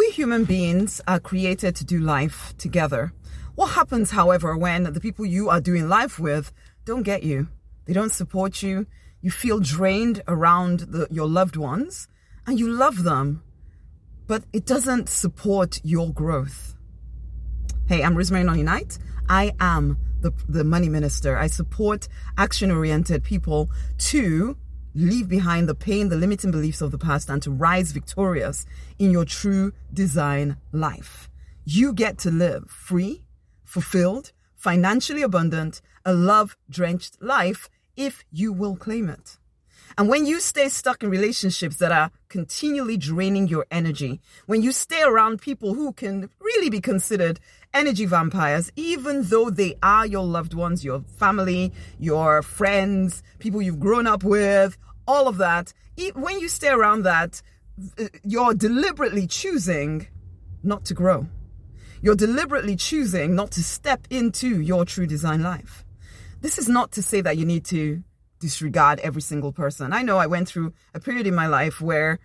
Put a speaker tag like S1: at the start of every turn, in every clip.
S1: We human beings are created to do life together. What happens, however, when the people you are doing life with don't get you? They don't support you. You feel drained around the, your loved ones and you love them, but it doesn't support your growth. Hey, I'm Rosemary Nonny Knight. I am the, the money minister. I support action oriented people to leave behind the pain, the limiting beliefs of the past, and to rise victorious in your true design life. You get to live free, fulfilled, financially abundant, a love drenched life if you will claim it. And when you stay stuck in relationships that are continually draining your energy, when you stay around people who can really be considered energy vampires, even though they are your loved ones, your family, your friends, people you've grown up with, all of that, when you stay around that, uh, you're deliberately choosing not to grow. You're deliberately choosing not to step into your true design life. This is not to say that you need to disregard every single person. I know I went through a period in my life where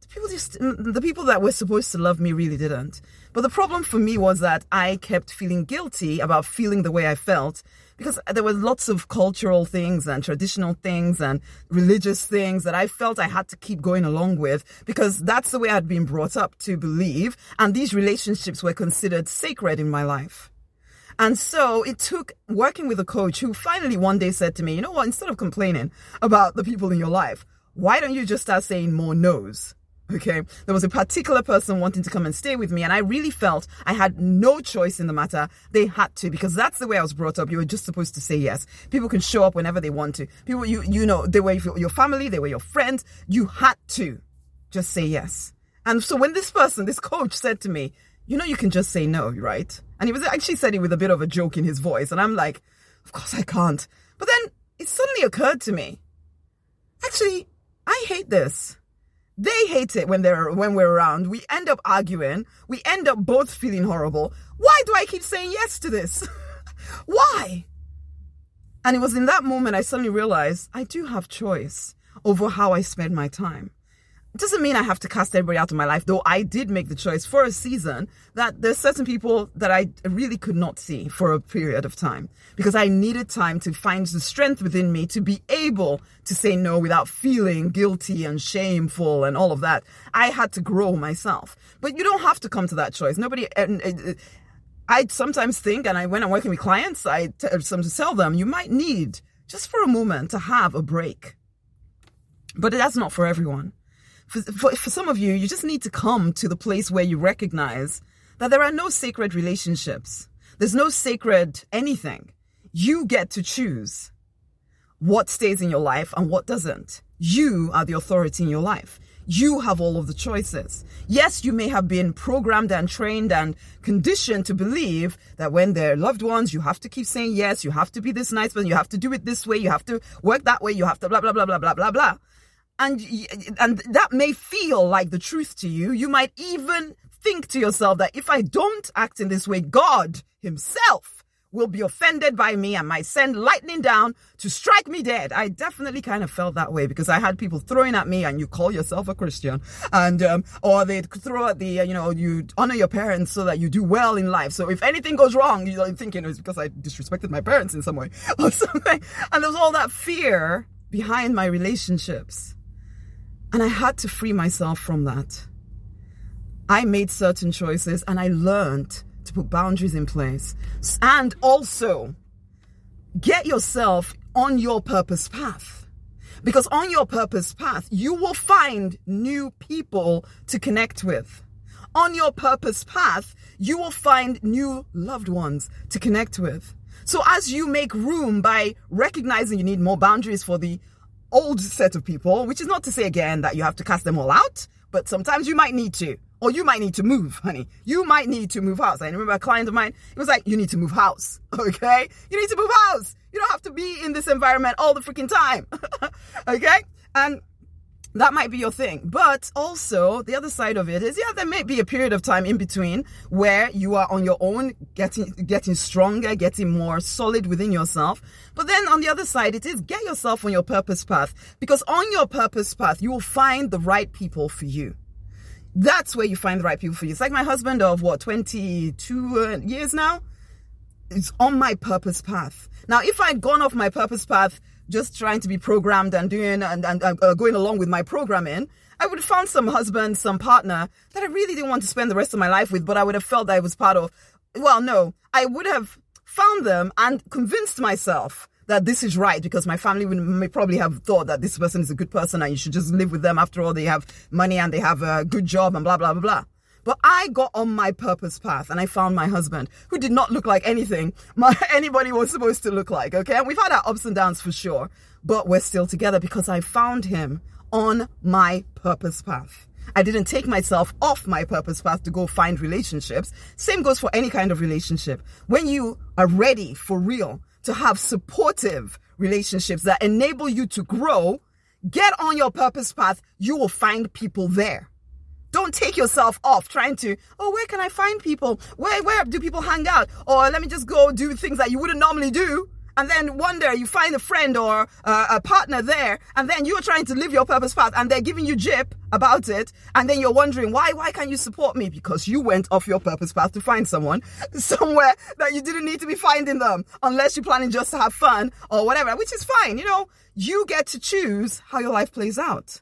S1: the people just the people that were supposed to love me really didn't. But the problem for me was that I kept feeling guilty about feeling the way I felt because there were lots of cultural things and traditional things and religious things that I felt I had to keep going along with because that's the way I'd been brought up to believe and these relationships were considered sacred in my life. And so it took working with a coach who finally one day said to me, you know what, instead of complaining about the people in your life, why don't you just start saying more no's? Okay. There was a particular person wanting to come and stay with me, and I really felt I had no choice in the matter. They had to, because that's the way I was brought up. You were just supposed to say yes. People can show up whenever they want to. People, you, you know, they were your family, they were your friends. You had to just say yes. And so when this person, this coach said to me, you know, you can just say no, right? And he was actually said it with a bit of a joke in his voice. And I'm like, of course I can't. But then it suddenly occurred to me, actually, I hate this. They hate it when they're when we're around. We end up arguing. We end up both feeling horrible. Why do I keep saying yes to this? Why? And it was in that moment I suddenly realized I do have choice over how I spend my time. Doesn't mean I have to cast everybody out of my life, though I did make the choice for a season that there's certain people that I really could not see for a period of time because I needed time to find the strength within me to be able to say no without feeling guilty and shameful and all of that. I had to grow myself. But you don't have to come to that choice. Nobody, uh, uh, uh, I sometimes think, and I, when I'm working with clients, I to tell them, you might need just for a moment to have a break. But that's not for everyone for, for, for some of you, you just need to come to the place where you recognize that there are no sacred relationships. There's no sacred anything. You get to choose what stays in your life and what doesn't. You are the authority in your life. You have all of the choices. Yes, you may have been programmed and trained and conditioned to believe that when they're loved ones, you have to keep saying yes, you have to be this nice person, you have to do it this way, you have to work that way, you have to blah, blah, blah, blah, blah, blah, blah and and that may feel like the truth to you you might even think to yourself that if i don't act in this way god himself will be offended by me and might send lightning down to strike me dead. I definitely kind of felt that way because I had people throwing at me and you call yourself a Christian and, um, or they'd throw at the, uh, you know, you honor your parents so that you do well in life. So if anything goes wrong, you're thinking it's because I disrespected my parents in some way or something. And there's all that fear behind my relationships. And I had to free myself from that. I made certain choices and I learned to put boundaries in place. And also, get yourself on your purpose path. Because on your purpose path, you will find new people to connect with. On your purpose path, you will find new loved ones to connect with. So as you make room by recognizing you need more boundaries for the old set of people, which is not to say again that you have to cast them all out, but sometimes you might need to. Or you might need to move, honey. You might need to move house. I remember a client of mine, it was like, you need to move house, okay? You need to move house. You don't have to be in this environment all the freaking time, okay? And that might be your thing. But also, the other side of it is, yeah, there may be a period of time in between where you are on your own, getting, getting stronger, getting more solid within yourself. But then on the other side, it is get yourself on your purpose path because on your purpose path, you will find the right people for you. That's where you find the right people for you. It's like my husband of what, 22 uh, years now? It's on my purpose path. Now, if I'd gone off my purpose path, just trying to be programmed and doing and, and uh, going along with my programming, I would have found some husband, some partner that I really didn't want to spend the rest of my life with, but I would have felt that I was part of. Well, no, I would have found them and convinced myself that this is right because my family would may probably have thought that this person is a good person and you should just live with them. After all, they have money and they have a good job and blah, blah, blah, blah. But I got on my purpose path and I found my husband who did not look like anything my, anybody was supposed to look like. Okay. And we've had our ups and downs for sure, but we're still together because I found him on my purpose path. I didn't take myself off my purpose path to go find relationships. Same goes for any kind of relationship. When you are ready for real to have supportive relationships that enable you to grow, get on your purpose path. You will find people there. Don't take yourself off trying to, oh, where can I find people? Where, where do people hang out? Or let me just go do things that you wouldn't normally do and then one day you find a friend or uh, a partner there, and then you're trying to live your purpose path, and they're giving you jip about it, and then you're wondering why why can't you support me? Because you went off your purpose path to find someone somewhere that you didn't need to be finding them, unless you're planning just to have fun or whatever, which is fine. You know, you get to choose how your life plays out.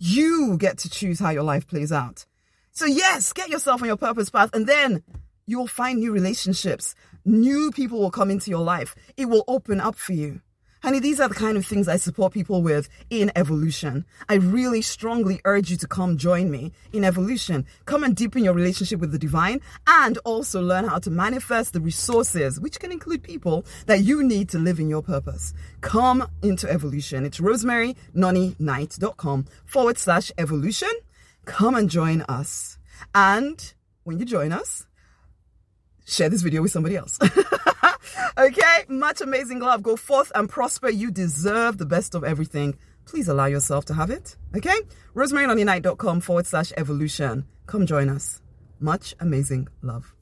S1: You get to choose how your life plays out. So yes, get yourself on your purpose path, and then you'll find new relationships New people will come into your life. It will open up for you. Honey, these are the kind of things I support people with in evolution. I really strongly urge you to come join me in evolution. Come and deepen your relationship with the divine and also learn how to manifest the resources, which can include people that you need to live in your purpose. Come into evolution. It's rosemarynonnyknight.com forward slash evolution. Come and join us. And when you join us, share this video with somebody else. okay, much amazing love. Go forth and prosper. You deserve the best of everything. Please allow yourself to have it. Okay, rosemarynonnyknight.com forward slash evolution. Come join us. Much amazing love.